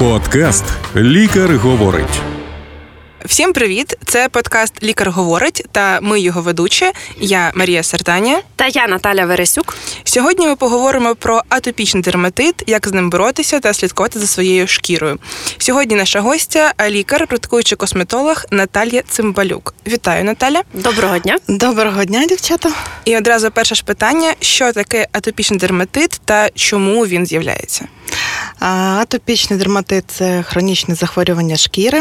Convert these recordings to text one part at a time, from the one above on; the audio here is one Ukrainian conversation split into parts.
Подкаст Лікар говорить. Всім привіт! Це подкаст Лікар говорить та ми його ведучі. Я Марія Сартанія. Та я Наталя Вересюк. Сьогодні ми поговоримо про атопічний дерматит, як з ним боротися та слідкувати за своєю шкірою. Сьогодні наша гостя лікар, практикуючий косметолог Наталія Цимбалюк. Вітаю, Наталя. Доброго дня. Доброго дня, дівчата. І одразу перше ж питання: що таке атопічний дерматит та чому він з'являється? Атопічний дерматит це хронічне захворювання шкіри,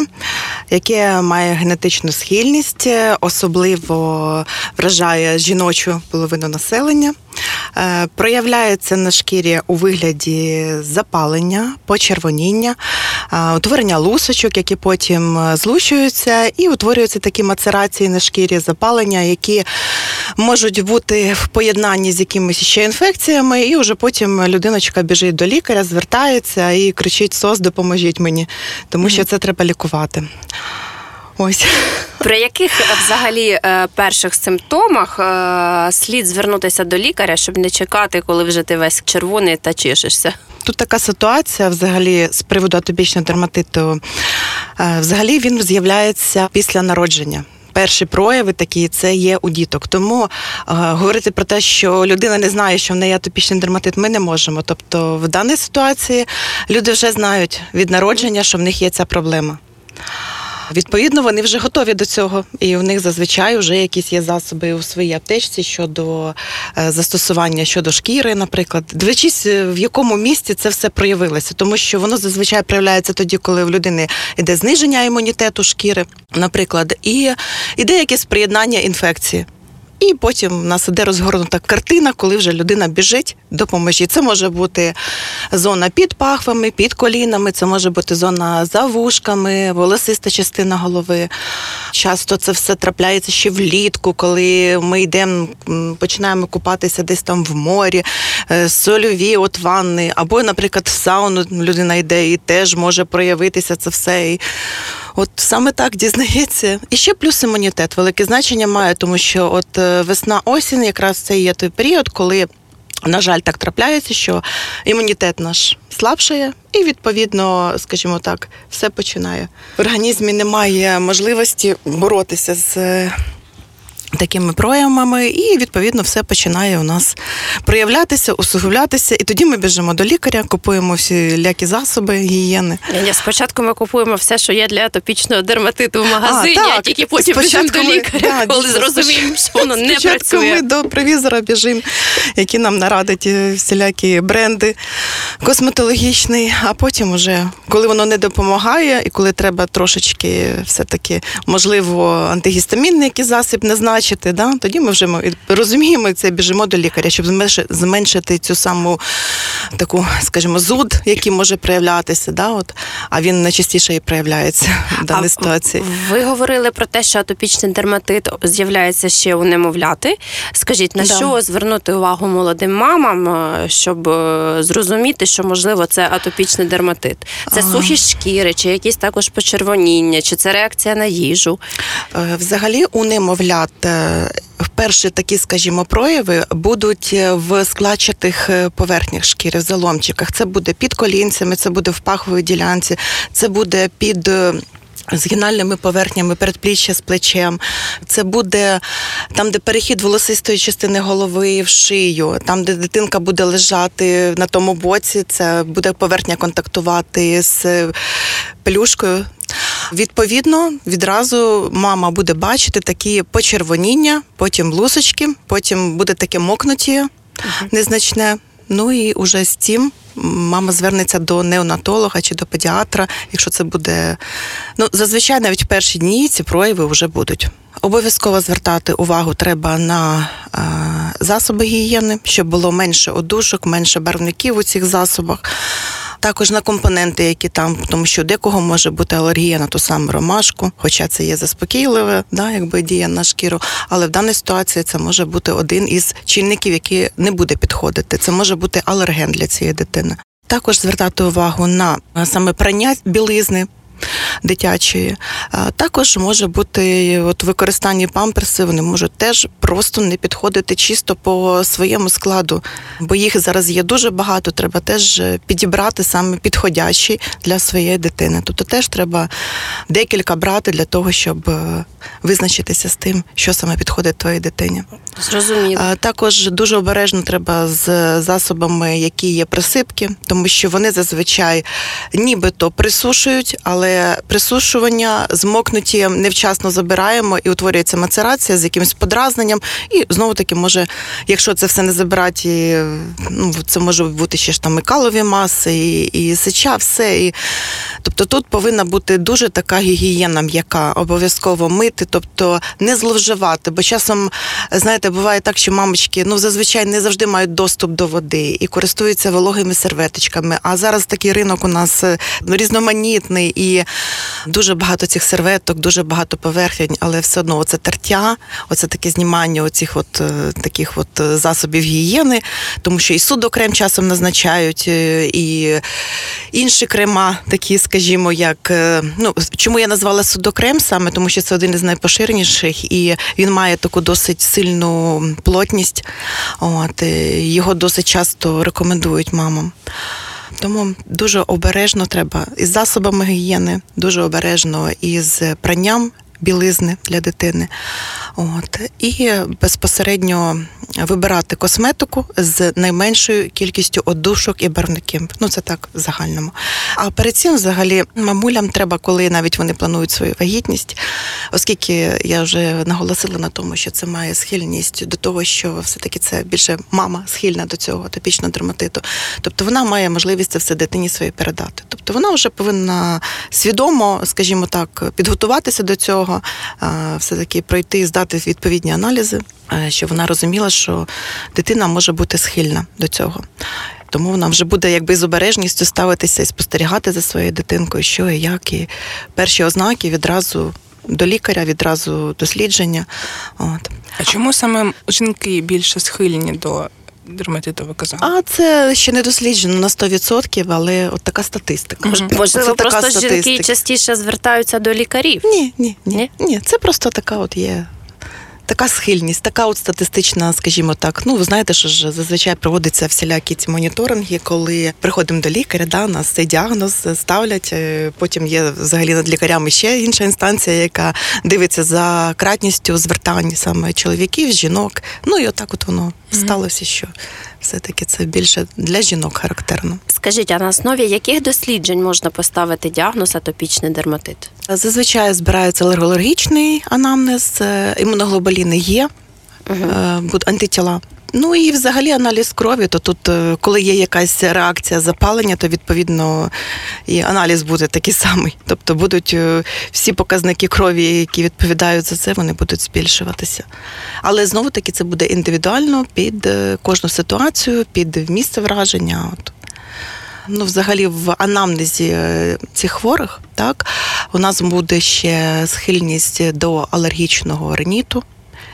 яке має генетичну схильність, особливо вражає жіночу половину населення. Е, проявляється на шкірі у вигляді запалення, почервоніння, е, утворення лусочок, які потім е, злущуються, і утворюються такі мацерації на шкірі запалення, які можуть бути в поєднанні з якимись ще інфекціями, і вже потім людиночка біжить до лікаря, звертається і кричить: Сос, допоможіть мені, тому що це треба лікувати. Ось. При яких взагалі е, перших симптомах е, слід звернутися до лікаря, щоб не чекати, коли вже ти весь червоний та чешешся? Тут така ситуація, взагалі, з приводу атопічного дерматиту, е, взагалі він з'являється після народження. Перші прояви такі це є у діток. Тому е, говорити про те, що людина не знає, що в неї атопічний дерматит, ми не можемо. Тобто, в даній ситуації люди вже знають від народження, що в них є ця проблема. Відповідно, вони вже готові до цього, і у них зазвичай вже якісь є засоби у своїй аптечці щодо е, застосування щодо шкіри, наприклад. Дивлячись, е, в якому місці це все проявилося, тому що воно зазвичай проявляється тоді, коли в людини йде зниження імунітету шкіри, наприклад, і іде якесь приєднання інфекції. І потім у нас іде розгорнута картина, коли вже людина біжить, допоможіть. Це може бути зона під пахвами, під колінами, це може бути зона за вушками, волосиста частина голови. Часто це все трапляється ще влітку, коли ми йдемо, починаємо купатися десь там в морі, е, сольові от ванни, або, наприклад, в сауну людина йде і теж може проявитися це все. От саме так дізнається. І ще плюс імунітет велике значення має, тому що от е, весна, осінь, якраз це є той період, коли. На жаль, так трапляється, що імунітет наш слабшає, і відповідно, скажімо так, все починає. В організмі немає можливості боротися з такими проявами, і відповідно все починає у нас проявлятися, усугублятися. І тоді ми біжимо до лікаря, купуємо всі лякі засоби, гігієни. Ні, спочатку ми купуємо все, що є для атопічного дерматиту в магазині, а, а тільки потім біжимо до лікаря, да, коли зрозуміємо, що воно не спочатку працює. Ми до провізора біжимо, які нам нарадять е, всілякі бренди косметологічні, а потім, уже, коли воно не допомагає, і коли треба трошечки все-таки можливо антигістамінний який засіб не знає бачити, да, тоді ми вже розуміємо це, біжимо до лікаря, щоб зменшити цю саму таку, скажімо, зуд, який може проявлятися. Да, от, А він найчастіше і проявляється в даній ситуації. Ви говорили про те, що атопічний дерматит з'являється ще у немовляти. Скажіть, на да. що звернути увагу молодим мамам, е, щоб е, зрозуміти, що можливо це атопічний дерматит? Це ага. сухі шкіри, чи якісь також почервоніння, чи це реакція на їжу? Е, взагалі, у немовлят Перші такі, скажімо, прояви будуть в складчатих поверхнях шкіри, в заломчиках. Це буде під колінцями, це буде в паховій ділянці, це буде під. Згинальними поверхнями передпліччя з плечем. Це буде там, де перехід волосистої частини голови в шию, там, де дитинка буде лежати на тому боці, це буде поверхня контактувати з пелюшкою. Відповідно, відразу мама буде бачити такі почервоніння, потім лусочки, потім буде таке мокнуті незначне. Ну і уже з цим мама звернеться до неонатолога чи до педіатра, якщо це буде. Ну, зазвичай навіть в перші дні ці прояви вже будуть. Обов'язково звертати увагу треба на е, засоби гігієни, щоб було менше одушок, менше барвників у цих засобах також на компоненти, які там, тому що декого може бути алергія на ту саму ромашку, хоча це є заспокійливе, да, якби дія на шкіру. Але в даній ситуації це може бути один із чинників, який не буде підходити. Це може бути алерген для цієї дитини. Також звертати увагу на саме прання білизни. Дитячої. Також може бути от використання памперси, вони можуть теж просто не підходити чисто по своєму складу, бо їх зараз є дуже багато. Треба теж підібрати саме підходящий для своєї дитини. Тобто теж треба декілька брати для того, щоб е, визначитися з тим, що саме підходить твоїй дитині. Зрозуміло. Також дуже обережно треба з засобами, які є присипки, тому що вони зазвичай нібито присушують, але присушування змокнуті невчасно забираємо і утворюється мацерація з якимось подразненням. І знову таки може, якщо це все не забирати, ну це може бути ще ж там і калові маси, і, і сеча, все. І, тобто тут повинна бути дуже така гігієна м'яка, обов'язково мити, тобто не зловживати. Бо часом, знаєте, буває так, що мамочки ну зазвичай не завжди мають доступ до води і користуються вологими серветочками. А зараз такий ринок у нас е, ну, різноманітний і дуже багато цих серветок, дуже багато поверхень, але все одно оце тертя, оце таке знімання оцих от е, таких от е, засобів гігієни, тому що і судокрем часом назначають, і інші крема, такі, скажімо, як ну чому я назвала судокрем саме, тому що це один із найпоширеніших, і він має таку досить сильну плотність. От його досить часто рекомендують мамам. Тому дуже обережно треба із засобами гігієни, дуже обережно із пранням білизни для дитини. От. І безпосередньо вибирати косметику з найменшою кількістю одушок і барвників. Ну це так в загальному. А перед цим, взагалі, мамулям треба, коли навіть вони планують свою вагітність, оскільки я вже наголосила на тому, що це має схильність до того, що все-таки це більше мама схильна до цього атопічного дерматиту. Тобто вона має можливість це все дитині своїй передати. Тобто вона вже повинна свідомо, скажімо так, підготуватися до цього, а, все-таки пройти і здати відповідні аналізи, а, щоб вона розуміла, що дитина може бути схильна до цього. Тому вона вже буде якби з обережністю ставитися і спостерігати за своєю дитинкою, що і як, і перші ознаки відразу до лікаря, відразу дослідження. От. А чому саме жінки більше схильні до дерматиту, ви казали? А це ще не досліджено на 100%, але от така статистика. Мгм. Можливо, Це така просто жінки частіше звертаються до лікарів. Ні, ні, ні, Ні? ні. Це просто така от є. Така схильність, така от статистична, скажімо так. Ну, ви знаєте, що ж зазвичай проводиться всілякі ці моніторинги, коли приходимо до лікаря, да, нас цей діагноз ставлять. е, Потім є взагалі над лікарями ще інша інстанція, яка дивиться за кратністю звертань саме чоловіків, жінок. Ну і отак от воно сталося, що все-таки це більше для жінок характерно. Скажіть, а на основі яких досліджень можна поставити діагноз атопічний дерматит? Зазвичай збирається алергологічний анамнез, імуноглобаліни імуноглобуліни є, е, будуть антитіла. Ну і взагалі аналіз крові, то тут, е, коли є якась реакція запалення, то відповідно і аналіз буде такий самий. Тобто будуть е, всі показники крові, які відповідають за це, вони будуть збільшуватися. Але знову таки це буде індивідуально під е, кожну ситуацію, під місце враження. От. Ну, взагалі, в анамнезі цих хворих, так, у нас буде ще схильність до алергічного риніту,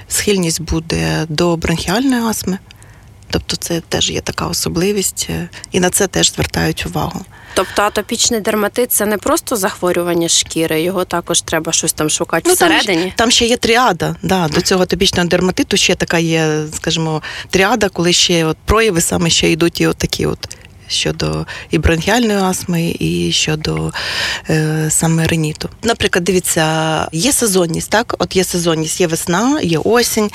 схильність буде до бронхіальної астми. Тобто це теж є така особливість, е, і на це теж звертають увагу. Тобто атопічний дерматит це не просто захворювання шкіри, його також треба щось там шукати Ну, всередині. ще- там ще є тріада. Да, до цього атопічного дерматиту ще така є, скажімо, тріада, коли ще от прояви саме ще йдуть і от такі от. Щодо і бронхіальної астми, і щодо е, саме реніту. Наприклад, дивіться, є сезонність, так? От є сезонність, є весна, є осінь,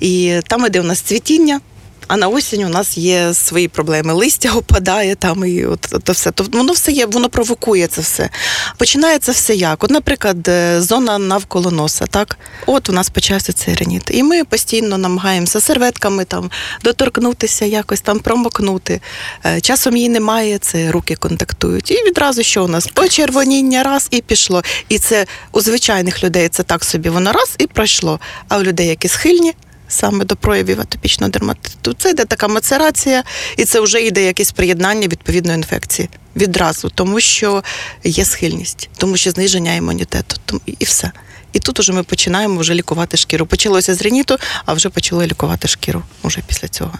і там іде у нас цвітіння. А на осінь у нас є свої проблеми. Листя опадає там і от, от все. Тобто воно все є, воно провокує це все. Починається все як? От, наприклад, е, зона навколо носа, так? От у нас почався цей реніт. І ми постійно намагаємося серветками там доторкнутися, якось там промокнути. Е, Часом її немає, це руки контактують. І відразу що у нас? Почервоніння раз і пішло. І це у звичайних людей це так собі воно раз і пройшло. А у людей, які схильні, саме до проявів атопічного дерматиту. Це йде така мацерація, і це вже йде якесь приєднання відповідної інфекції відразу, тому що є схильність, тому що зниження імунітету, і все. І тут уже ми починаємо вже лікувати шкіру. Почалося з реніту, а вже почали лікувати шкіру уже після цього.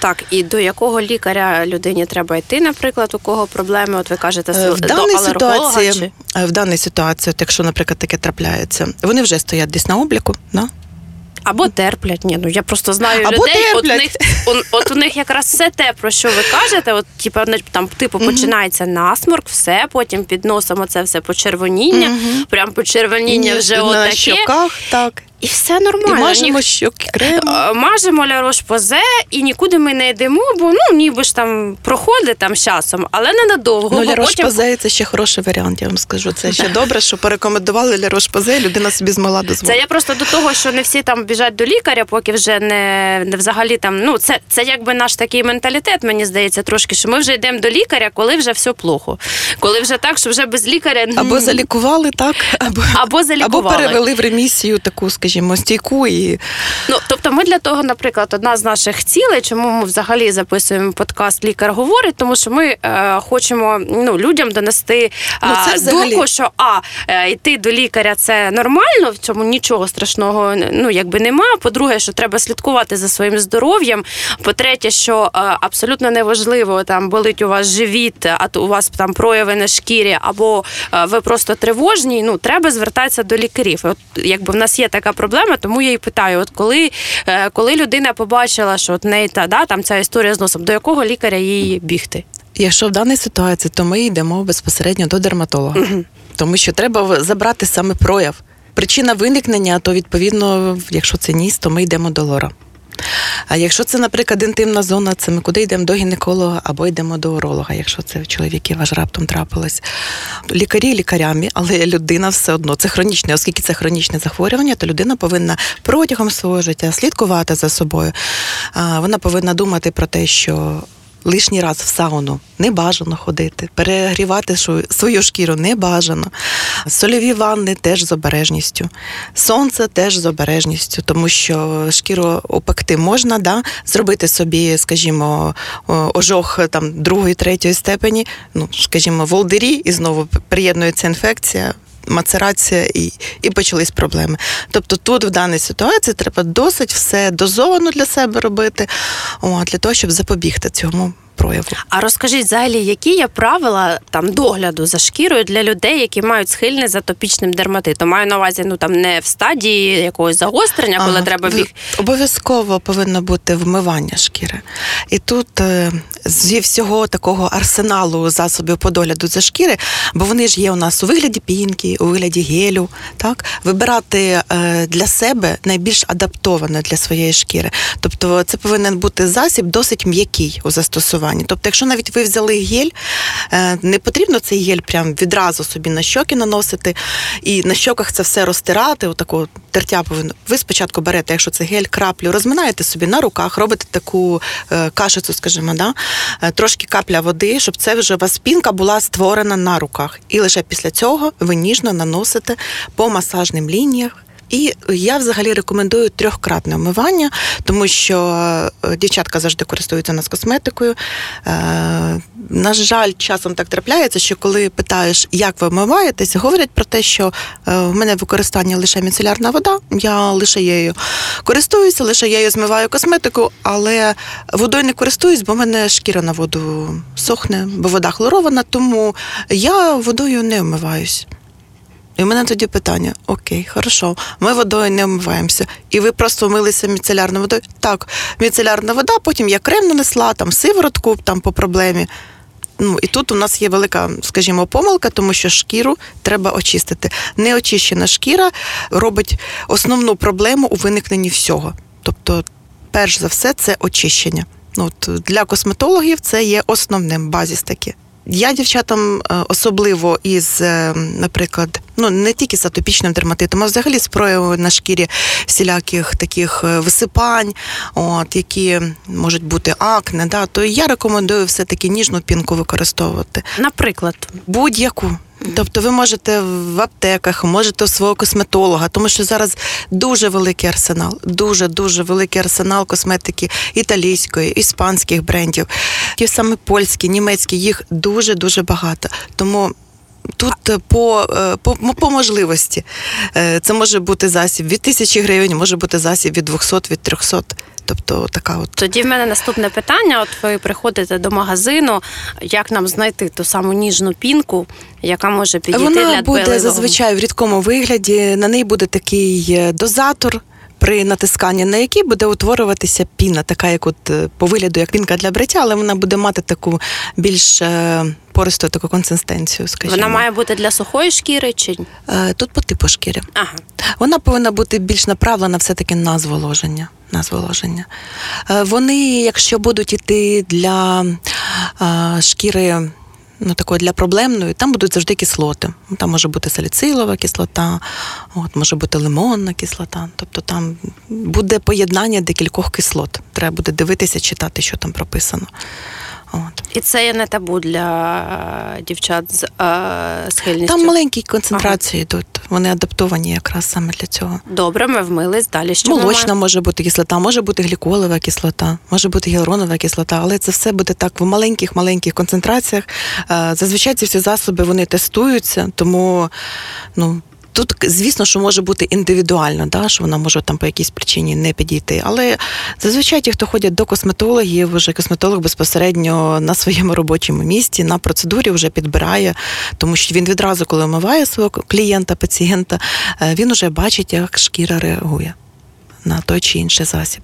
Так, і до якого лікаря людині треба йти, наприклад, у кого проблеми? От ви кажете, Е, В до даній ситуації, чи е, в даній ситуації, от якщо, наприклад, таке трапляється, вони вже стоять десь на обліку, да? Або терплять. Ні, ну я просто знаю Або людей. От у них от у них якраз все те, про що ви кажете. От типу, там типу починається насморк, все, потім під носом оце все почервоніння, прям почервоніння вже на отаке, щоках, так. І все І нормально. мажемо Ні- щоки. Е, Мажемо ля позе і нікуди ми не йдемо, бо ну ніби ж там проходить там з часом, але ненадовго. Ну, бо Ля потім Позе це ще хороший варіант, я вам скажу. Це ще добре, що порекомендували Ля Рош Позе, і людина собі змогла Це я просто до того, що не всі там біжать до лікаря, поки вже не, не взагалі там. Ну це, це якби наш такий менталітет, мені здається, трошки, що ми вже йдемо до лікаря, коли вже все плохо. Коли вже так, що вже без лікаря Або залікували, так, або, або залікували. або перевели в ремісію таку, скажімо, стійку і Ну тобто, ми для того, наприклад, одна з наших цілей, чому ми взагалі записуємо подкаст Лікар говорить, тому що ми е, хочемо ну людям донести Ну, це е, взагалі- думку, що а е, йти до лікаря це нормально, в цьому нічого страшного ну якби нема. По-друге, що треба слідкувати за своїм здоров'ям. По-третє, що е, абсолютно неважливо там болить у вас живіт, а то у вас там прояви на шкірі, або е, ви просто тривожні. Ну треба звертатися до лікарів. От якби в нас є така проблема, тому я і питаю: от коли, е, коли людина побачила, що от неї та да там ця історія з носом, до якого лікаря їй бігти? Якщо в даній ситуації, то ми йдемо безпосередньо до дерматолога, тому що треба забрати саме прояв. Причина виникнення, то відповідно, якщо це ніс, то ми йдемо до лора. А якщо це, наприклад, інтимна зона, це ми куди йдемо до гінеколога або йдемо до уролога, якщо це в чоловіків аж раптом трапилось. Лікарі лікарями, але людина все одно це хронічне, оскільки це хронічне захворювання, то людина повинна протягом свого життя слідкувати за собою. Вона повинна думати про те, що лишній раз в сауну не бажано ходити, перегрівати свою шкіру не бажано. Сольові ванни теж з обережністю. Сонце теж з обережністю, тому що шкіру опекти можна, да? зробити собі, скажімо, ожог там другої, третьої степені, ну, скажімо, волдирі, і знову приєднується інфекція. Мацерація і, і почались проблеми. Тобто тут в даній ситуації треба досить все дозовано для себе робити, о, для того, щоб запобігти цьому прояву. А розкажіть взагалі, які є правила там догляду за шкірою для людей, які мають схильність за топічним дерматитом? Маю на увазі, ну там не в стадії якогось загострення, коли Ага, треба біг. Обов'язково повинно бути вмивання шкіри. І тут е, зі всього такого арсеналу засобів по догляду за шкіри, бо вони ж є у нас у вигляді пінки, у вигляді гелю. Так? Вибирати е, для себе найбільш адаптоване для своєї шкіри. Тобто це повинен бути засіб досить м'який у застосуванні. Тобто, якщо навіть ви взяли гель, е, не потрібно цей гель прям відразу собі на щоки наносити і на щоках це все розтирати, отаку тертя повинно. Ви спочатку берете, якщо це гель, краплю, розминаєте собі на руках, робите таку е, кашицю, скажімо, да? е, трошки капля води, щоб це вже у вас пінка була створена на руках. І лише після цього ви ніжно наносите по масажним лініях. І я взагалі рекомендую трьохкратне вмивання, тому що е, дівчатка завжди користуються нас косметикою. Е, на жаль, часом так трапляється, що коли питаєш, як ви вмиваєтесь, говорять про те, що е, в мене в використанні лише міцелярна вода, я лише нею користуюся, лише я її змиваю косметику, але водою не користуюсь, бо в мене шкіра на воду сохне, бо вода хлорована, тому я водою не вмиваюсь. І в мене тоді питання: окей, хорошо, ми водою не вмиваємося. І ви просто вмилися міцелярною водою? Так, міцелярна вода, потім я крем нанесла, там сиворотку там по проблемі. Ну і тут у нас є велика, скажімо, помилка, тому що шкіру треба очистити. Неочищена шкіра робить основну проблему у виникненні всього. Тобто, перш за все, це очищення. Ну, от для косметологів це є основним базіс таке. Я дівчатам е, особливо із, е, наприклад, ну не тільки з атопічним дерматитом, а взагалі з проявами на шкірі всіляких таких е, висипань, от які можуть бути акне, да, то я рекомендую все-таки ніжну пінку використовувати Наприклад, будь-яку. Тобто ви можете в аптеках, можете у свого косметолога, тому що зараз дуже великий арсенал, дуже дуже великий арсенал косметики італійської, іспанських брендів, ті саме польські, німецькі, їх дуже дуже багато. Тому Тут е, по, е, по, по можливості. Е, Це може бути засіб від тисячі гривень, може бути засіб від 200, від 300. Тобто така от. Тоді в мене наступне питання: от ви приходите до магазину, як нам знайти ту саму ніжну пінку, яка може підійти Вона для буде дбайливого? зазвичай в рідкому вигляді. На неї буде такий дозатор. При натисканні на який буде утворюватися піна, така як от е, по вигляду, як пінка для бриття, але вона буде мати таку більш е, пористу таку консистенцію. Скажімо. Вона має бути для сухої шкіри чи? Е, тут по типу шкіри. Ага. Вона повинна бути більш направлена все-таки на зволоження. На зволоження. Вони, якщо будуть іти для шкіри. Ну, такою для проблемної, там будуть завжди кислоти. Ну, Там може бути саліцилова кислота, от, може бути лимонна кислота. Тобто там буде поєднання декількох кислот. Треба буде дивитися, читати, що там прописано. От. І це є не табу для дівчат з е, схильністю. Там маленькі концентрації йдуть. Вони адаптовані якраз саме для цього. Добре, ми вмились далі. Що Молочна маємо? може бути кислота, може бути гліколова кислота, може бути гіалуронова кислота, але це все буде так в маленьких маленьких концентраціях. Е, Зазвичай ці всі засоби вони тестуються, тому ну. Тут, звісно, що може бути індивідуально, да, що вона може там по якійсь причині не підійти. Але зазвичай ті, хто ходять до косметологів, вже косметолог безпосередньо на своєму робочому місці, на процедурі вже підбирає, тому що він відразу, коли омиває свого клієнта, пацієнта, е, він вже бачить, як шкіра реагує на той чи інший засіб.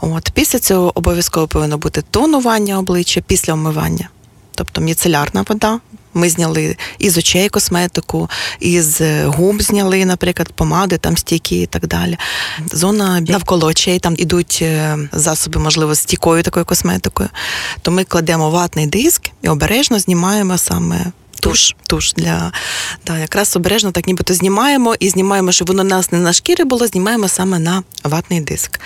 От після цього обов'язково повинно бути тонування обличчя після омивання, тобто міцелярна вода. Ми зняли із очей косметику, із е, губ зняли, наприклад, помади, там стійкі і так далі. Зона навколо очей, там ідуть е, засоби, можливо, з стійкою такою косметикою. То ми кладемо ватний диск і обережно знімаємо саме. Туш, туш для да, якраз обережно так нібито знімаємо і знімаємо, щоб воно нас не на шкірі було, знімаємо саме на ватний диск.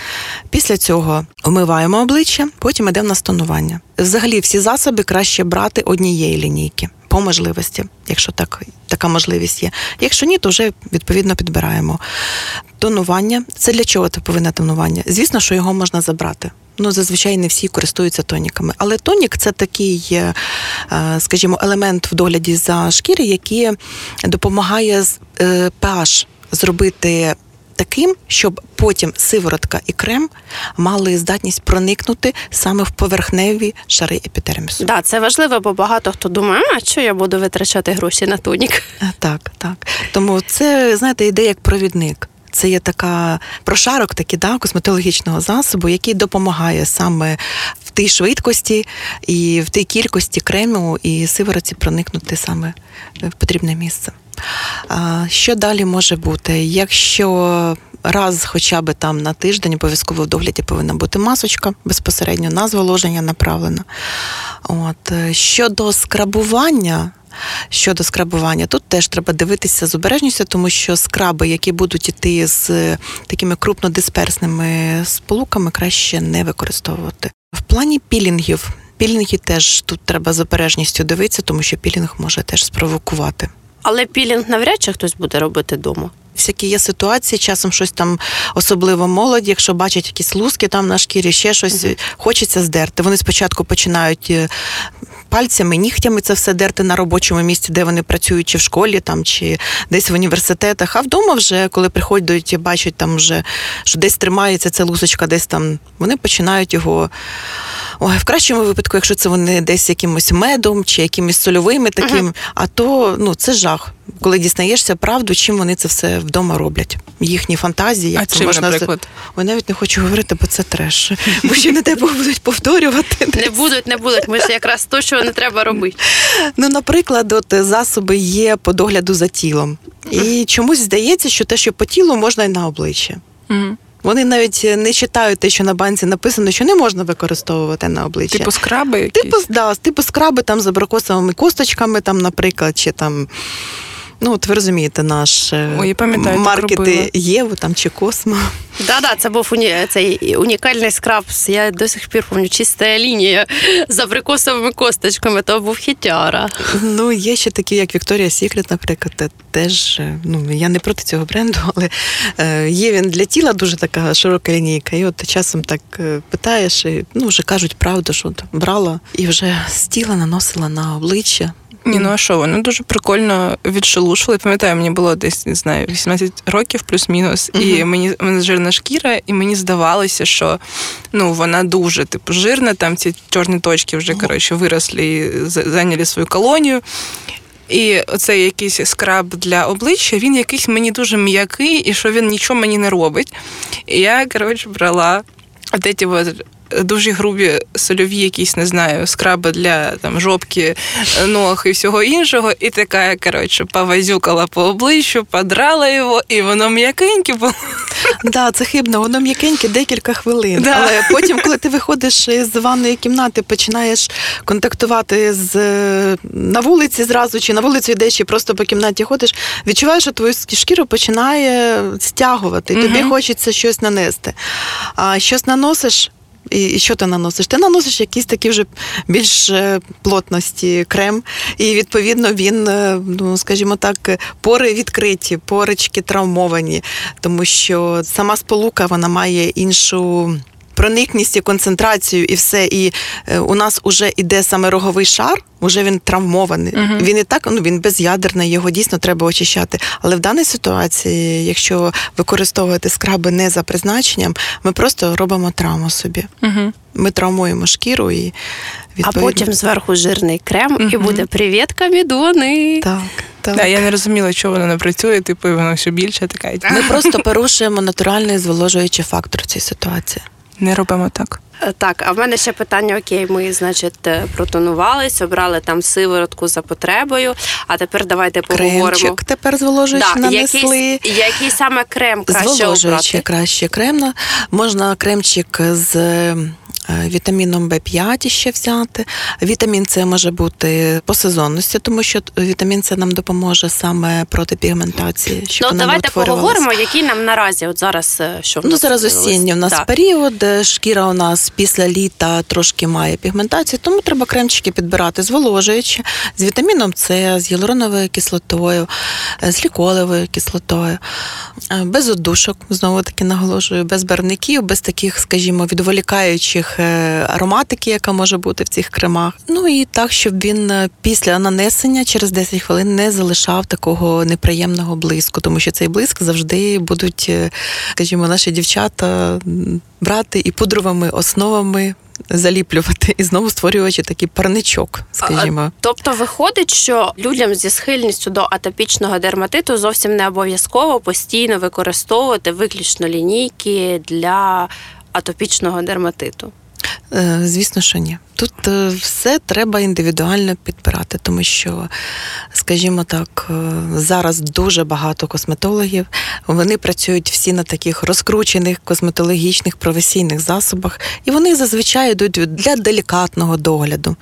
Після цього омиваємо обличчя, потім йдемо на стонування. Взагалі, всі засоби краще брати однієї лінійки. По можливості, якщо так, така можливість є. Якщо ні, то вже відповідно підбираємо. Тонування. Це для чого це повинне тонування? Звісно, що його можна забрати. Ну, зазвичай не всі користуються тоніками. Але тонік це такий, е, е, скажімо, елемент в догляді за шкіри, який допомагає е, pH зробити таким, щоб потім сиворотка і крем мали здатність проникнути саме в поверхневі шари епідермісу. Да, це важливо, бо багато хто думає, а що я буду витрачати гроші на тонік. Е, Так, так. Тому це, знаєте, йде як провідник. Це є така прошарок, такий, да, косметологічного засобу, який допомагає саме в тій швидкості і в тій кількості крему і сивороці проникнути саме в потрібне місце. Що далі може бути? Якщо раз хоча б там на тиждень обов'язково в догляді повинна бути масочка безпосередньо на зволоження направлена. От. е, Щодо скрабування, Щодо скрабування, тут теж треба дивитися з обережністю, тому що скраби, які будуть іти з е, такими крупнодисперсними сполуками, краще не використовувати. В плані пілінгів, пілінги теж тут треба з обережністю дивитися, тому що пілінг може теж спровокувати. Але пілінг навряд чи хтось буде робити вдома. Всякі є ситуації, часом щось там, особливо молодь, якщо бачать якісь луски там на шкірі, ще щось хочеться здерти. Вони спочатку починають е, пальцями, нігтями це все дерти на робочому місці, де вони працюють, чи в школі, там, чи десь в університетах. А вдома вже, коли приходять і бачать там вже, що десь тримається ця лусочка, десь там, вони починають його. Ой, в кращому випадку, якщо це вони десь якимось медом чи якимись сольовими таким, а то ну це жах. Коли дізнаєшся правду, чим вони це все вдома роблять. Їхні фантазії, як А це чим, можна наприклад? Ой, навіть не хочу говорити, бо це треш. Бо ще не тебе будуть повторювати. Не будуть, не будуть. Ми ж якраз то, що не треба робити. Ну, наприклад, от засоби є по догляду за тілом. І чомусь здається, що те, що по тілу, можна і на обличчя. Вони навіть не читають те, що на банці написано, що не можна використовувати на обличчя. Типу скраби якісь? Типу, да, типу скраби там з абрикосовими косточками, там, наприклад, чи там. Ну, от ви розумієте, наш е, Ой, робила. маркети Єву там чи Космо. Да, да, це був уні... цей унікальний скраб. Я до сих пір пам'ятаю, чиста лінія з абрикосовими косточками. То був хітяра. Ну, є ще такі, як Вікторія Сікрет, наприклад, те- теж е, ну я не проти цього бренду, але е, є він для тіла дуже така широка лінійка. І от часом так питаєш, і ну вже кажуть правду, що от брала і вже з тіла наносила на обличчя. Ні, ну а що, воно дуже прикольно відшелушувало. Пам'ятаю, мені було десь не знаю 18 років плюс-мінус, і мені мене жирна шкіра, і мені здавалося, що ну вона дуже типу жирна. Там ці чорні точки вже коротше виросли і зайняли свою колонію. І оцей якийсь скраб для обличчя, він якийсь мені дуже м'який, і що він нічого мені не робить. І я, коротше, брала от ці от дуже грубі сольові якісь, не знаю, скраби для там жопки, ног і всього іншого. І така, коротше, повазюкала по обличчю, подрала його, і воно м'якеньке було. Да, це хибно, воно м'якеньке декілька хвилин. Да. Але потім, коли ти виходиш з ванної кімнати, починаєш контактувати з е, на вулиці зразу, чи на вулицю йдеш, чи просто по кімнаті ходиш, відчуваєш, що твою шкіру починає стягувати. Тобі Мгм. хочеться щось нанести. А щось наносиш. І, що ти наносиш? Ти наносиш якісь такі вже більш е, плотності крем, і відповідно він, е, ну скажімо так, пори відкриті, порички травмовані, тому що сама сполука вона має іншу. Проникність і концентрацію, і все. І е, у нас вже іде саме роговий шар, вже він травмований. Мгм. Він і так, ну він безядерний, його дійсно треба очищати. Але в даній ситуації, якщо використовувати скраби не за призначенням, ми просто робимо травму собі. Угу. Ми травмуємо шкіру і А потім зверху жирний крем, і буде привіт, камідони. так, так. Да, я не розуміла, чого воно не працює, типу, воно все більше така. Ми просто порушуємо натуральний зволожуючий фактор в цій ситуації. Не робимо так. Е, Так, а в мене ще питання: окей, ми, значить, е, протонувались, обрали там сиворотку за потребою. А тепер давайте поговоримо. Кремчик тепер зволожуючи Да, нанесли. який, який саме крем краще обрати? краще крем. Можна кремчик з вітаміном В5 ще взяти. Вітамін С може бути по сезонності, тому що вітамін С нам допоможе саме проти пігментації. Щоб Ну, давайте поговоримо, які нам наразі, от зараз е, що в Ну, зараз з'явилось? осінній у нас Да. період, е, шкіра у нас після літа трошки має пігментацію, тому треба кремчики підбирати зволожуючи, з вітаміном С, з гіалуроновою кислотою, е, з ліколевою кислотою, е, без одушок, знову таки наголошую, без барвників, без таких, скажімо, відволікаючих е, ароматики, яка може бути в цих кремах. Ну і так, щоб він е, після нанесення через 10 хвилин не залишав такого неприємного блиску, тому що цей блиск завжди будуть, е, скажімо, наші дівчата брати і пудровими основами. Заліплювати і знову створюючи такий парничок, скажімо. Тобто виходить, що людям зі схильністю до атопічного дерматиту зовсім не обов'язково постійно використовувати виключно лінійки для атопічного дерматиту. Е, Звісно, що ні. Тут е, все треба індивідуально підбирати, тому що, скажімо так, е, зараз дуже багато косметологів. Вони працюють всі на таких розкручених косметологічних професійних засобах, і вони зазвичай йдуть для делікатного догляду.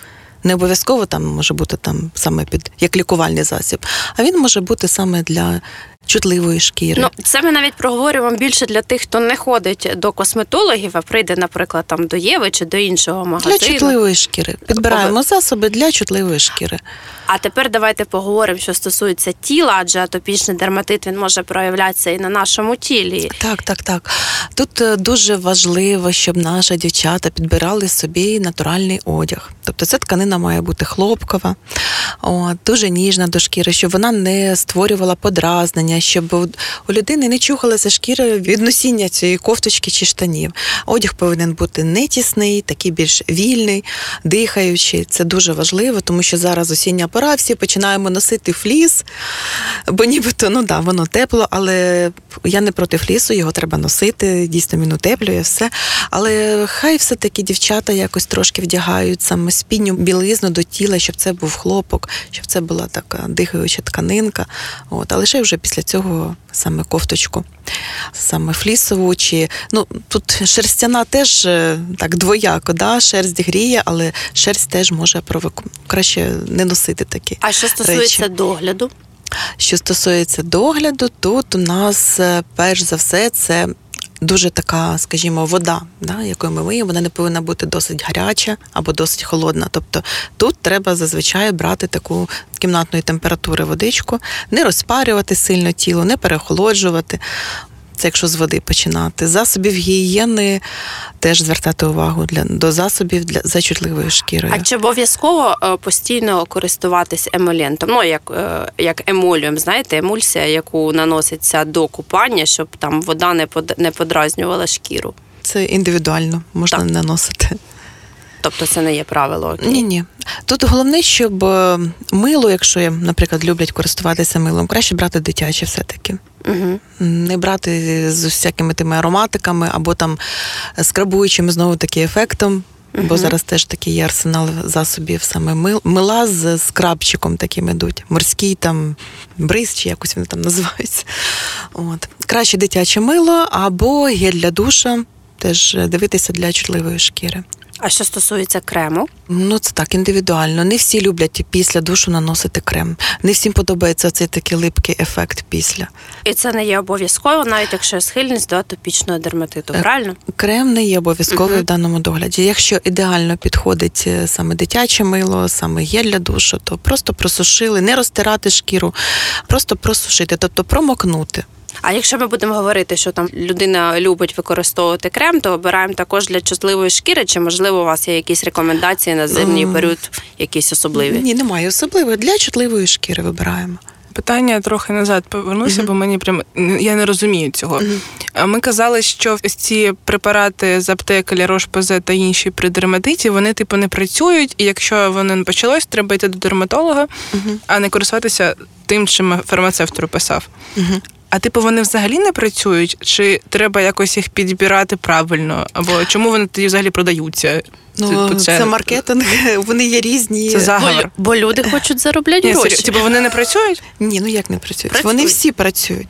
Не обов'язково там може бути там саме під як лікувальний засіб, а він може бути саме для чутливої шкіри. Ну, це ми навіть проговорюємо більше для тих, хто не ходить до косметологів, а прийде, наприклад, там до Єви чи до іншого для магазину. чутливої шкіри. Підбираємо засоби для чутливої шкіри. А тепер давайте поговоримо, що стосується тіла, адже атопічний дерматит він може проявлятися і на нашому тілі. Так, так, так. Тут е, дуже важливо, щоб наші дівчата підбирали собі натуральний одяг. Тобто ця тканина має бути хлопкова, о, дуже ніжна до шкіри, щоб вона не створювала подразнення, щоб у- у людини не чухалася шкіра від носіння цієї кофточки чи штанів. Одяг повинен бути не тісний, такий більш вільний, дихаючий. Це дуже важливо, тому що зараз осіння пора, всі починаємо носити фліс, бо нібито ну да, воно тепло, але я не проти флісу, його треба носити. Дійсно, він утеплює все. Але хай все-таки дівчата якось трошки вдягають саме спідню білизну до тіла, щоб це був хлопок, щоб це була така дихаюча тканинка. От, а лише вже після цього саме кофточку, саме флісову. Чи ну тут шерстяна теж е, так двояко, да? шерсть гріє, але шерсть теж може провоку. Краще не носити такі. А що стосується Речі. догляду, Що стосується догляду, тут у нас е, перш за все це. Дуже така, скажімо, вода, да, якою ми миємо, вона не повинна бути досить гаряча або досить холодна. Тобто тут треба зазвичай брати таку кімнатної температури водичку, не розпарювати сильно тіло, не перехолоджувати. Це якщо з води починати. Засобів гігієни теж звертати увагу для до засобів для за чутливою шкірою. А чи обов'язково е, постійно користуватись емолентом? Ну як, е, як емоліум, знаєте, емульсія, яку наноситься до купання, щоб там вода не не подразнювала шкіру. Це індивідуально можна Так. наносити. Тобто це не є правило. окей? Ні, ні. Тут головне, щоб е, мило, якщо, наприклад, люблять користуватися милом, краще брати дитяче все-таки. Угу. Не брати з всякими тими ароматиками або там скрабуючим знову таки ефектом. Бо зараз теж такий є арсенал засобів, саме мил, мила з скрабчиком таким ідуть. Морський там бриз, чи якось вони там називаються. От. Краще дитяче мило або гель для душа, теж дивитися для чутливої шкіри. А що стосується крему, Ну, це так, індивідуально. Не всі люблять після душу наносити крем. Не всім подобається цей такий липкий ефект після. і це не є обов'язково, навіть якщо є схильність до атопічного дерматиту, Е, правильно? Крем не є обов'язковий Мгм. в даному догляді. Якщо ідеально підходить е, саме дитяче мило, саме гель для душу, то просто просушили, не розтирати шкіру, просто просушити, тобто промокнути. А якщо ми будемо говорити, що там людина любить використовувати крем, то обираємо також для чутливої шкіри, чи можливо у вас є якісь рекомендації на зимній Ем, період, якісь особливі? Ні, немає особливо. Для чутливої шкіри вибираємо. Питання трохи назад повернуся, Мгм. бо мені прям я не розумію цього. А Ми казали, що ці препарати з аптеки Лярош ПЗ та інші при дерматиті, вони типу не працюють, і якщо воно не почалось, треба йти до дерматолога, Мгм. а не користуватися тим, чим фармацевт прописав. А типу вони взагалі не працюють? Чи треба якось їх підбирати правильно? Або чому вони тоді взагалі продаються? Ну, Типу, це... маркетинг, вони є різні. Це заговор. бо люди хочуть заробляти Ні, гроші. типу вони не працюють? Ні, ну як не працюють? Працюють. Вони всі працюють.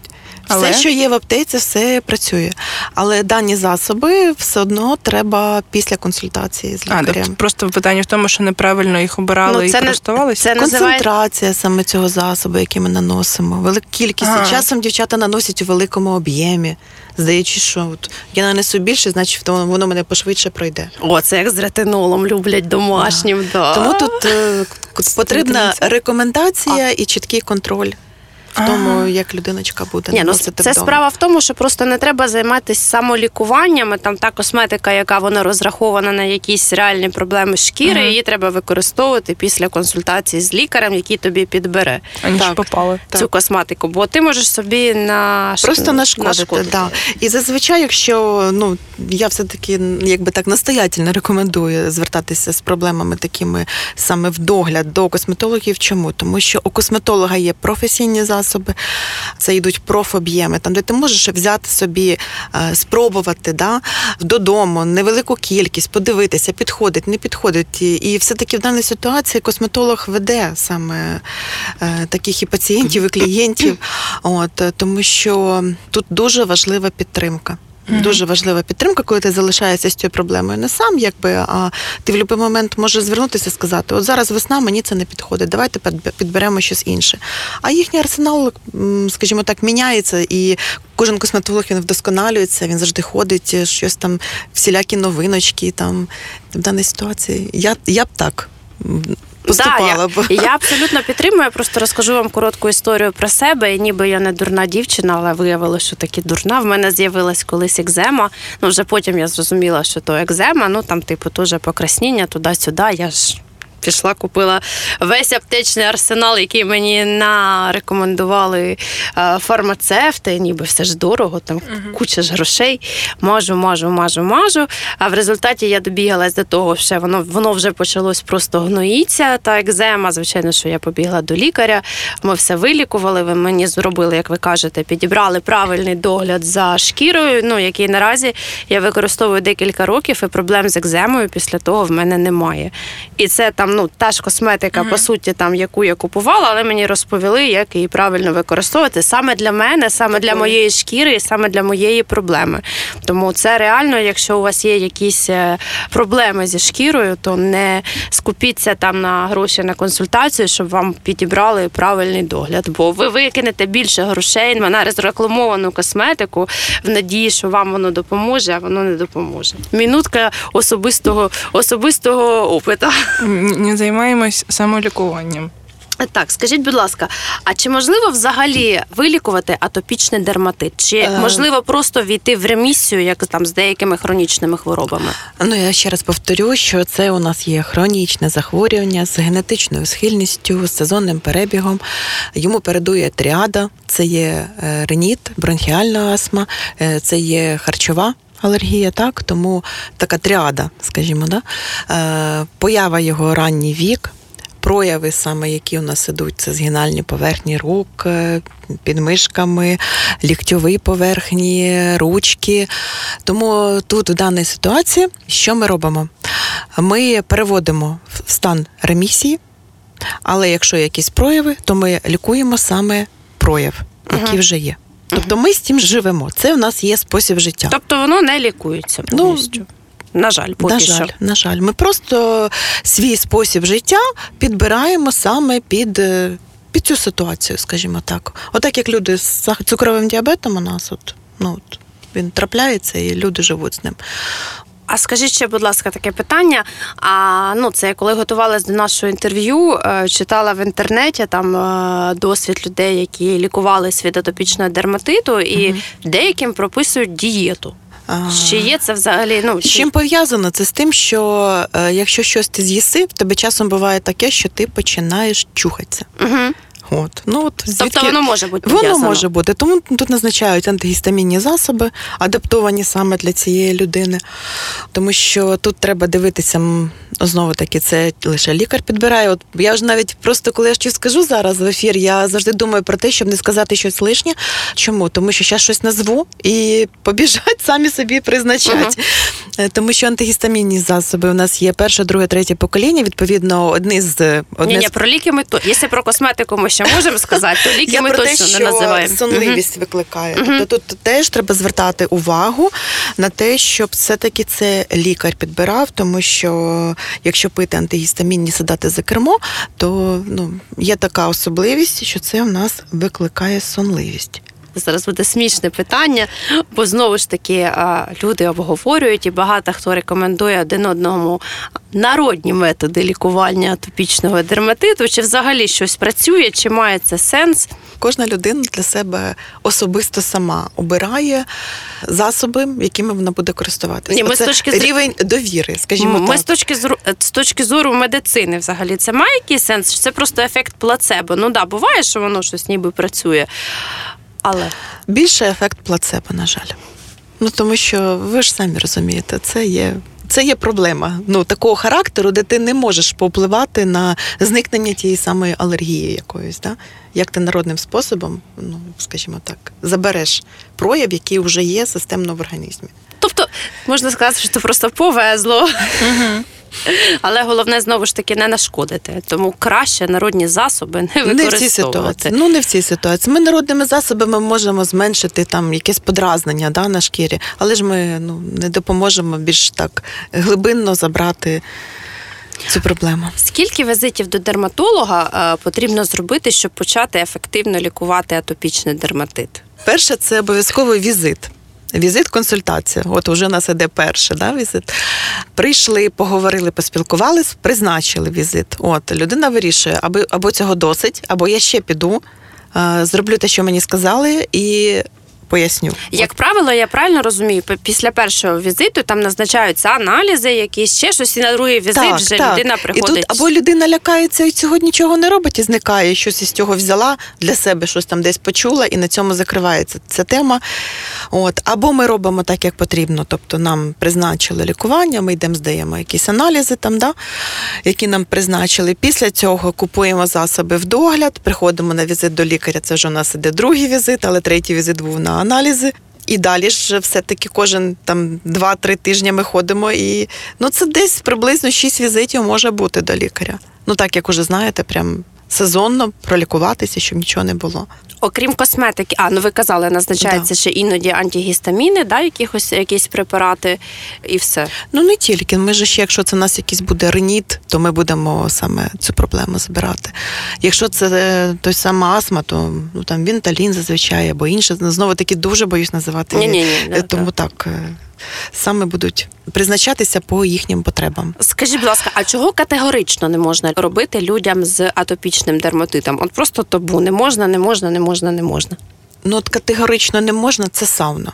Але? Все, що є в аптеці, все працює. Але дані засоби все одно треба після консультації з А, лікарем. тобто просто питання в тому, що неправильно їх обирали Ну, і це не- користувалися? це називає Концентрація саме цього засобу, який ми наносимо, велика кількість. Ага. Часом дівчата наносять у великому об'ємі. Здаючи, що от я нанесу більше, значить воно воно мене пошвидше пройде. О, це як з ретинолом люблять домашнім. Да. Тому тут е, потрібна рекомендація і чіткий контроль в тому, Ага. як людиночка буде Ні, ну це вдома. справа в тому, що просто не треба займатися самолікуваннями. Там та косметика, яка вона розрахована на якісь реальні проблеми шкіри, Мгм. її треба використовувати після консультації з лікарем, який тобі підбере Так. попали. Так. цю косметику. Бо ти можеш собі на Просто нашкодити, нашкодити. Да. І зазвичай, якщо ну я все таки якби так настоятельно рекомендую звертатися з проблемами такими саме в догляд до косметологів. Чому? Тому що у косметолога є професійні засоби, це йдуть профоб'єми, там де ти можеш взяти собі, е, спробувати да, додому невелику кількість, подивитися, підходить, не підходить. І, і все-таки в даній ситуації косметолог веде саме е, таких і пацієнтів, і клієнтів. От, е, тому що тут дуже важлива підтримка. Дуже важлива підтримка, коли ти залишаєшся з цією проблемою не сам, якби, а ти в будь-який момент можеш звернутися і сказати: от зараз весна, мені це не підходить, давайте підберемо щось інше. А їхній арсенал, скажімо так, міняється, і кожен косметолог він вдосконалюється, він завжди ходить, щось там, всілякі новиночки там в даній ситуації. Я, я б так. Поступала да, б. я, я абсолютно підтримую. Я просто розкажу вам коротку історію про себе. І ніби я не дурна дівчина, але виявилося, що таки дурна. В мене з'явилась колись екзема. Ну вже потім я зрозуміла, що то екзема. Ну там, типу, теж покраснення туди-сюди. Я ж. Пішла, купила весь аптечний арсенал, який мені нарекомендували е, фармацевти, ніби все ж дорого, там куча ж грошей. Мажу, мажу, мажу, мажу. А в результаті я добігалась до того, що воно, воно вже почалось просто гноїться та екзема. Звичайно, що я побігла до лікаря. Ми все вилікували. Ви мені зробили, як ви кажете, підібрали правильний догляд за шкірою. Ну який наразі я використовую декілька років, і проблем з екземою після того в мене немає. І це там ну та ж косметика, по суті, там яку я купувала, але мені розповіли, як її правильно використовувати саме для мене, саме для моєї шкіри, і саме для моєї проблеми. Тому це реально, якщо у вас є якісь е, проблеми зі шкірою, то не скупіться там на гроші на консультацію, щоб вам підібрали правильний догляд. Бо ви викинете більше грошей на розрекламовану косметику в надії, що вам воно допоможе, а воно не допоможе. Мінутка особистого особистого опиту. Не займаємось самолікуванням. Так, скажіть, будь ласка, а чи можливо взагалі вилікувати атопічний дерматит? Чи Е. можливо просто війти в ремісію, як там з деякими хронічними хворобами? Ну я ще раз повторю, що це у нас є хронічне захворювання з генетичною схильністю, з сезонним перебігом. Йому передує тріада, це є е, реніт, бронхіальна астма, е, це є харчова. Алергія, так, тому така тріада, скажімо, да? е, поява його ранній вік, прояви, саме які у нас ідуть, це згинальні поверхні рук, е, під мишками, ліктьові поверхні, ручки. Тому тут в даній ситуації, що ми робимо? Ми переводимо в стан ремісії, але якщо якісь прояви, то ми лікуємо саме прояв, який вже є. Тобто ми з тим живемо. Це в нас є спосіб життя. Тобто воно не лікується Ну, на жаль, поки на що. жаль, на жаль, ми просто свій спосіб життя підбираємо саме під, е, під цю ситуацію, скажімо так. Отак як люди з цукровим діабетом у нас, от, ну, от, він трапляється і люди живуть з ним. А скажіть ще, будь ласка, таке питання. А ну, це я коли готувалась до нашого інтерв'ю, е, читала в інтернеті там е, досвід людей, які лікувались від атопічного дерматиту, і деяким прописують дієту. Чи є це взагалі? Ну З чим пов'язано? Це з тим, що е, якщо щось ти з'їси, в тебе часом буває таке, що ти починаєш чухатися. Угу. От. Ну, от, звідки... Тобто воно може бути Воно пов'язано? може бути. Тому тут назначають антигістамінні засоби, адаптовані саме для цієї людини. Тому що тут треба дивитися, знову таки, це лише лікар підбирає. От я ж навіть просто коли я щось скажу зараз в ефір, я завжди думаю про те, щоб не сказати щось лишнє. Чому? Тому що зараз щось назву і побіжать самі собі призначать. Е, Тому що антигістамінні засоби у нас є перше, друге, третє покоління. Відповідно, одні з одне Ні, ні, з про ліки ми то. Якщо про косметику ми ще можемо сказати, то ліки я ми про точно те, не що називаємо. сонливість викликає. Тобто тут теж треба звертати увагу на те, щоб все-таки це лікар підбирав, тому що якщо пити антигістамінні сідати за кермо, то ну є така особливість, що це в нас викликає сонливість. Зараз буде смішне питання, бо знову ж таки люди обговорюють, і багато хто рекомендує один одному народні методи лікування атопічного дерматиту. Чи взагалі щось працює, чи має це сенс? Кожна людина для себе особисто сама обирає засоби, якими вона буде користуватися. Ні, ми з Це точки з- рівень довіри, скажімо Ми так. з точки зору з точки зору медицини, взагалі, це має якийсь сенс? Чи це просто ефект плацебо? Ну да, буває, що воно щось ніби працює. Але Більше ефект плацебо, на жаль. Ну тому що ви ж самі розумієте, це є. Це є проблема ну такого характеру, де ти не можеш повпливати на зникнення тієї самої алергії якоїсь, да? як ти народним способом, ну скажімо так, забереш прояв, який вже є системно в організмі. Тобто можна сказати, що це просто повезло. Але головне знову ж таки не нашкодити. Тому краще народні засоби не Не в цій ситуації. Ну не в цій ситуації. Ми народними засобами можемо зменшити там якесь подразнення да, на шкірі, але ж ми ну не допоможемо більш так глибинно забрати цю проблему. Скільки візитів до дерматолога е, потрібно зробити, щоб почати ефективно лікувати атопічний дерматит? Перше, це обов'язковий візит. Візит, консультація. От уже у нас іде перший да, візит. Прийшли, поговорили, поспілкувались, призначили візит. От людина вирішує, або, або цього досить, або я ще піду, е, зроблю те, що мені сказали, і поясню. Як правило, я правильно розумію, після першого візиту там назначаються аналізи, якісь ще щось, і на другий візит вже людина приходить. І тут або людина лякається і цього нічого не робить і зникає, щось із цього взяла для себе, щось там десь почула, і на цьому закривається ця тема. От. Або ми робимо так, як потрібно. Тобто нам призначили лікування, ми йдемо, здаємо якісь аналізи, там, да, які нам призначили. Після цього купуємо засоби в догляд, приходимо на візит до лікаря. Це вже у нас іде другий візит, але третій візит був на аналізи. І далі ж все-таки кожен там 2-3 тижні ми ходимо, і ну це десь приблизно 6 візитів може бути до лікаря. Ну так як уже знаєте, прям сезонно пролікуватися, щоб нічого не було. Окрім косметики, а ну ви казали, назначаються ще іноді антигістаміни, да, якихось якісь препарати, і все. Ну не тільки. Ми ж ще, якщо це у нас якийсь буде реніт, то ми будемо саме цю проблему збирати. Якщо це е, той сама астма, то ну там вінталін зазвичай або інше. Знову таки дуже боюсь називати. Ні-ні-ні, Е, да, Тому так. е, саме будуть призначатися по їхнім потребам. Скажіть, будь ласка, а чого категорично не можна робити людям з атопічним дерматитом? От просто табу не можна, не можна, не можна, не можна. Ну от категорично не можна, це сауна.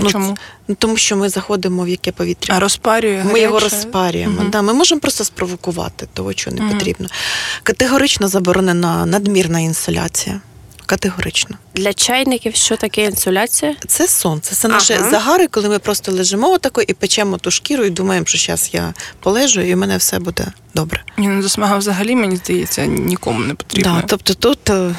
Ну, Чому? Ну, тому що ми заходимо в яке повітря. А розпарює. Ми його розпарюємо. Мгм. Да, ми можемо просто спровокувати того, що не Мгм. потрібно. Категорично заборонена надмірна інсоляція. Категорично. Для чайників що таке інсуляція? Це сонце, це наші Ага. загари, коли ми просто лежимо отако і печемо ту шкіру, і думаємо, що зараз я полежу, і в мене все буде добре. Ні, ну засмага взагалі, мені здається, нікому не потрібно. Да, тобто тут е,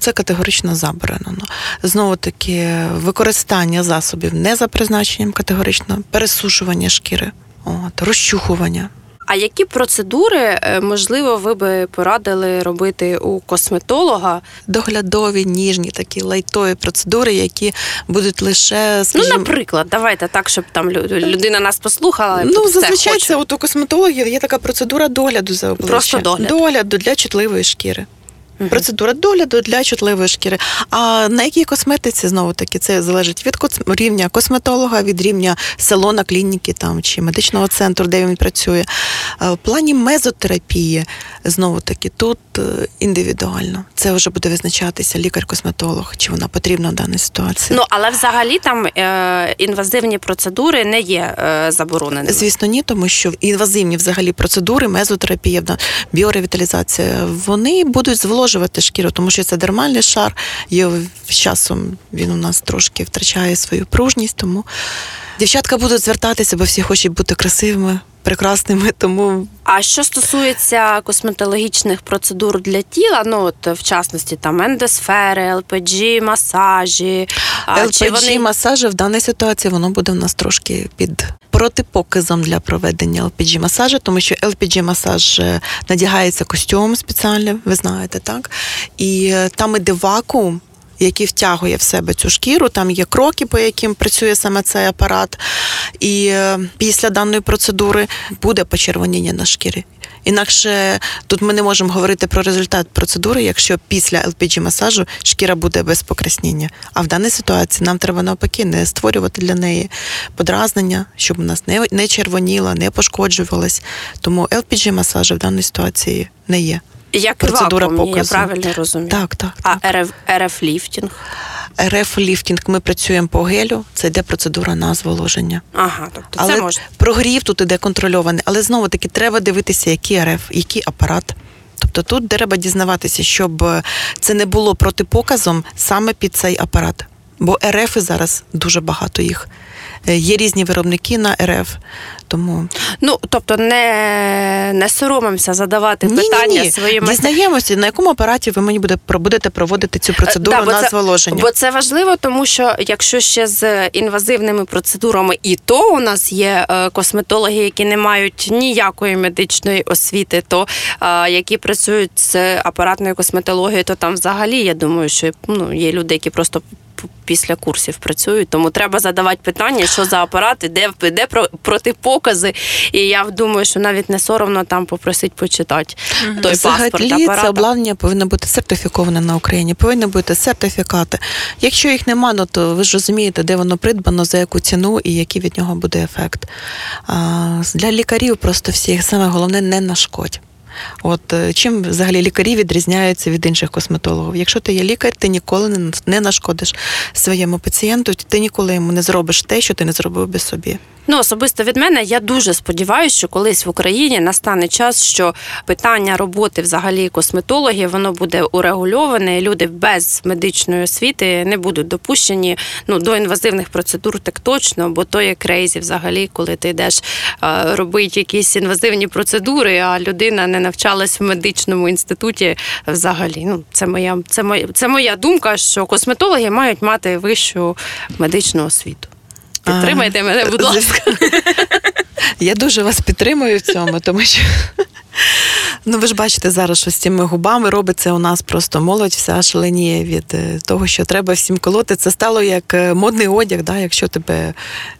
це категорично заборонено. Знову таки, використання засобів не за призначенням категорично, пересушування шкіри, от, розчухування. А які процедури, е, можливо, ви би порадили робити у косметолога? Доглядові, ніжні такі лайтові процедури, які будуть лише, Ну, наприклад, давайте так, щоб там лю- людина нас послухала. Ну, зазвичай це от у косметологів є така процедура догляду за обличчя. Просто догляд. Догляду для чутливої шкіри. Процедура догляду для чутливої шкіри. А на якій косметиці знову таки це залежить від рівня косметолога, від рівня салона, клініки там чи медичного центру, де він працює. В плані мезотерапії знову таки тут е, індивідуально. Це вже буде визначатися лікар-косметолог, чи вона потрібна в даній ситуації. Ну, але взагалі там е, інвазивні процедури не є е, забороненими. Звісно, ні, тому що інвазивні взагалі процедури, мезотерапія, біоревіталізація, вони будуть зволожувати шкіру, тому що це дермальний шар, і з часом він у нас трошки втрачає свою пружність, тому дівчатка будуть звертатися, бо всі хочуть бути красивими, прекрасними, тому А що стосується косметологічних процедур для тіла, ну от в частності там ендосфери, ЛПГ, масажі, чи вони масажі в даній ситуації воно буде в нас трошки під протипоказом для проведення LPG масажу, тому що LPG масаж е, надягається костюм спеціальний, ви знаєте, так? І е, там іде вакуум. Який втягує в себе цю шкіру, там є кроки, по яким працює саме цей апарат, і е, після даної процедури буде почервоніння на шкірі. Інакше тут ми не можемо говорити про результат процедури, якщо після LPG масажу шкіра буде без покраснення. А в даній ситуації нам треба навпаки не створювати для неї подразнення, щоб у нас не червоніла, не пошкоджувалась. Тому LPG масажу в даній ситуації не є. Як процедура вакуумні, я правильно розумію. Так, так. А так. РФ, РФ ліфтінг? РФ ліфтінг ми працюємо по гелю, це йде процедура на зволоження. Ага, тобто Але це можна. прогрів тут іде контрольований. Але знову таки треба дивитися, який РФ, який апарат. Тобто тут треба дізнаватися, щоб е, це не було протипоказом саме під цей апарат. Бо РФ зараз дуже багато їх. Е, Є різні виробники на РФ, тому Ну тобто не, не соромимося задавати питання Ні-ні-ні. своїм дізнаємося, на якому апараті ви мені буде, будете проводити цю процедуру Е, Да, бо на це- зволоження. Бо це важливо, тому що якщо ще з інвазивними процедурами, і то у нас є е, косметологи, які не мають ніякої медичної освіти, то е, які працюють з апаратною косметологією, то там взагалі я думаю, що ну є люди, які просто. Після курсів працюють, тому треба задавати питання, що за апарат, де, де про протипокази. І я думаю, що навіть не соромно там попросити почитати той паспорт Взагалі, апарата. це обладнання повинно бути сертифіковане на Україні, повинні бути сертифікати. Якщо їх нема, ну то ви ж розумієте, де воно придбано, за яку ціну і який від нього буде ефект. А, для лікарів просто всіх саме головне не нашкодь. От е, чим взагалі лікарі відрізняються від інших косметологів? Якщо ти є лікар, ти ніколи не, не нашкодиш своєму пацієнту, ти ніколи йому не зробиш те, що ти не зробив би собі. Ну, особисто від мене, я дуже сподіваюся, що колись в Україні настане час, що питання роботи взагалі косметологів воно буде урегульоване. Люди без медичної освіти не будуть допущені ну, до інвазивних процедур, так точно, бо то є крейзі взагалі, коли ти йдеш е, робити якісь інвазивні процедури, а людина не навчалась в медичному інституті взагалі. Ну, це моя, це моя, це моя думка, що косметологи мають мати вищу медичну освіту. Підтримайте мене, будь ласка. Я дуже вас підтримую в цьому, тому що ну ви ж бачите зараз, що з цими губами робиться у нас просто молодь вся шаленіє від е, того, що треба всім колоти. Це стало як е, модний одяг. Да? Якщо тебе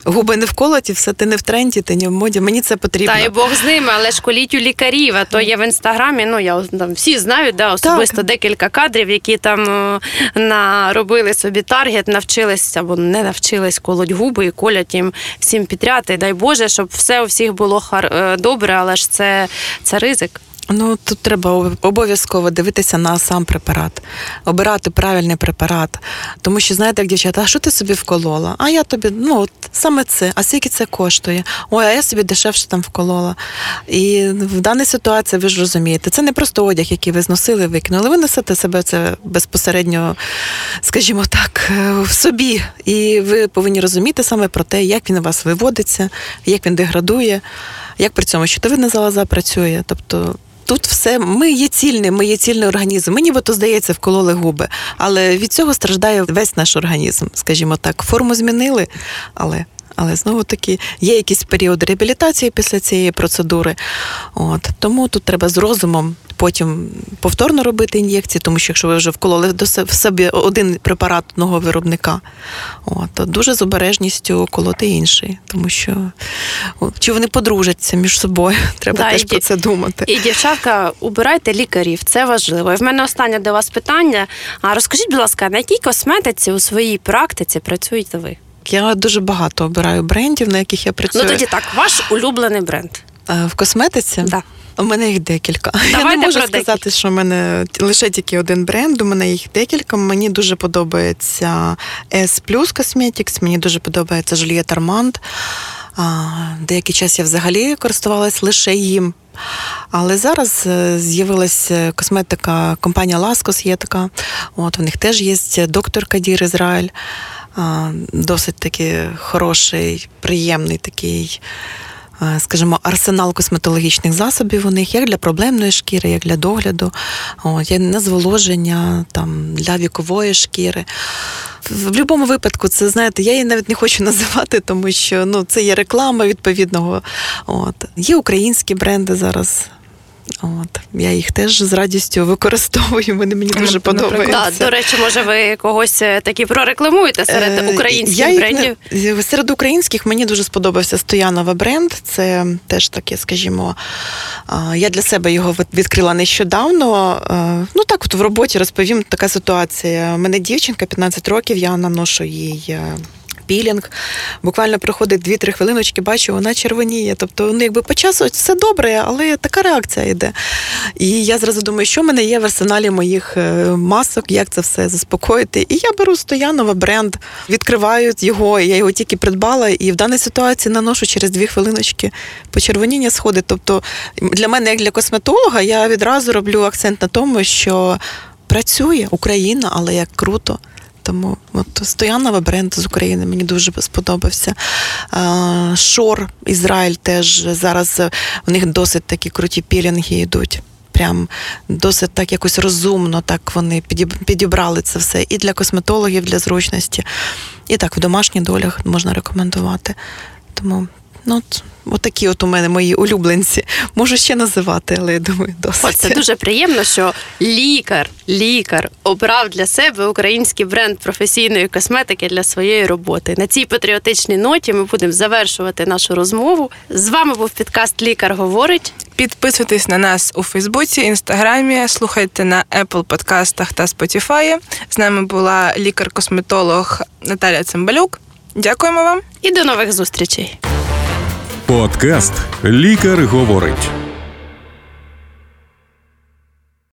губи не вколоті, все ти не в тренді, ти не в моді. Мені це потрібно. Та і Бог з ними, але ж коліть у лікарів. А то є в інстаграмі. Ну я там всі знають, да, особисто Так. декілька кадрів, які там е, наробили собі таргет, навчилися або не навчились колоть губи і колять їм всім підряд. І дай Боже, щоб все у всіх було хар- е, добре, але ж це, це ризик. Ну тут треба об- обов'язково дивитися на сам препарат, обирати правильний препарат. Тому що знаєте, як дівчата, а що ти собі вколола? А я тобі, ну от саме це, а скільки це коштує? Ой, а я собі дешевше там вколола. І в даній ситуації ви ж розумієте, це не просто одяг, який ви зносили, викинули. Ви несете себе це безпосередньо, скажімо так, е, в собі. І ви повинні розуміти саме про те, як він у вас виводиться, як він деградує, як при цьому щитовидна залоза працює. Тобто Тут все ми є цільним, ми є цільний організм. Мені нібито то здається, вкололи губи, але від цього страждає весь наш організм, скажімо так. Форму змінили, але. Але знову таки є якийсь період реабілітації після цієї процедури. От тому тут треба з розумом потім повторно робити ін'єкції, тому що якщо ви вже вкололи до в собі один препарат одного виробника, от, то дуже з обережністю колоти інший, тому що чи вони подружаться між собою, треба Да, теж і про це думати. І дівчатка, убирайте лікарів, це важливо. І в мене останнє до вас питання. А розкажіть, будь ласка, на якій косметиці у своїй практиці працюєте ви? Я дуже багато обираю брендів, на яких я працюю. Ну тоді так, ваш улюблений бренд. Е, в косметиці. Да. У мене їх декілька. я не можу про сказати, декілька. що в мене лише тільки один бренд. У мене їх декілька. Мені дуже подобається S Plus Cosmetics, мені дуже подобається Juliette Armand. Деякий час я взагалі користувалась лише їм. Але зараз е, з'явилася косметика, компанія Laskos є така. От, у них теж є доктор Кадір Ізраїль. Досить такий хороший, приємний такий е, скажімо, арсенал косметологічних засобів у них як для проблемної шкіри, як для догляду, от, на зволоження, там, для вікової шкіри. В будь-якому випадку, це знаєте, я її навіть не хочу називати, тому що ну, це є реклама відповідного. От. Є українські бренди зараз. От. Я їх теж з радістю використовую, вони мені дуже Наприклад, подобаються. Да, до речі, може, ви когось е, таки прорекламуєте серед Е, українських я брендів? не- серед українських мені дуже сподобався Стоянова бренд. Це теж таке, скажімо, я для себе його від- відкрила нещодавно. Е, Ну так, от в роботі розповім така ситуація. У мене дівчинка 15 років, я наношу їй. Пілінг, буквально проходить 2-3 хвилиночки, бачу, вона червоніє. Тобто, ну якби по часу все добре, але така реакція йде. І я зразу думаю, що в мене є в арсеналі моїх е, масок, як це все заспокоїти. І я беру Стоянова бренд, відкриваю його, я його тільки придбала, і в даній ситуації наношу через дві хвилиночки почервоніння сходить. Тобто для мене, як для косметолога, я відразу роблю акцент на тому, що працює Україна, але як круто. Тому от Стоянова бренд з України мені дуже сподобався. Шор Ізраїль теж зараз е, у них досить такі круті пілінги йдуть. Прям досить так якось розумно, так вони підібрали це все і для косметологів, для зручності, і так в домашніх долях можна рекомендувати. Тому ну, от, от у мене мої улюбленці. Можу ще називати, але я думаю, досить. От це дуже приємно, що лікар, лікар обрав для себе український бренд професійної косметики для своєї роботи. На цій патріотичній ноті ми будемо завершувати нашу розмову. З вами був підкаст Лікар говорить. Підписуйтесь на нас у Фейсбуці, Інстаграмі, слухайте на Apple подкастах та Spotify. З нами була лікар-косметолог Наталя Цимбалюк. Дякуємо вам. І до нових зустрічей. Подкаст Лікар говорить.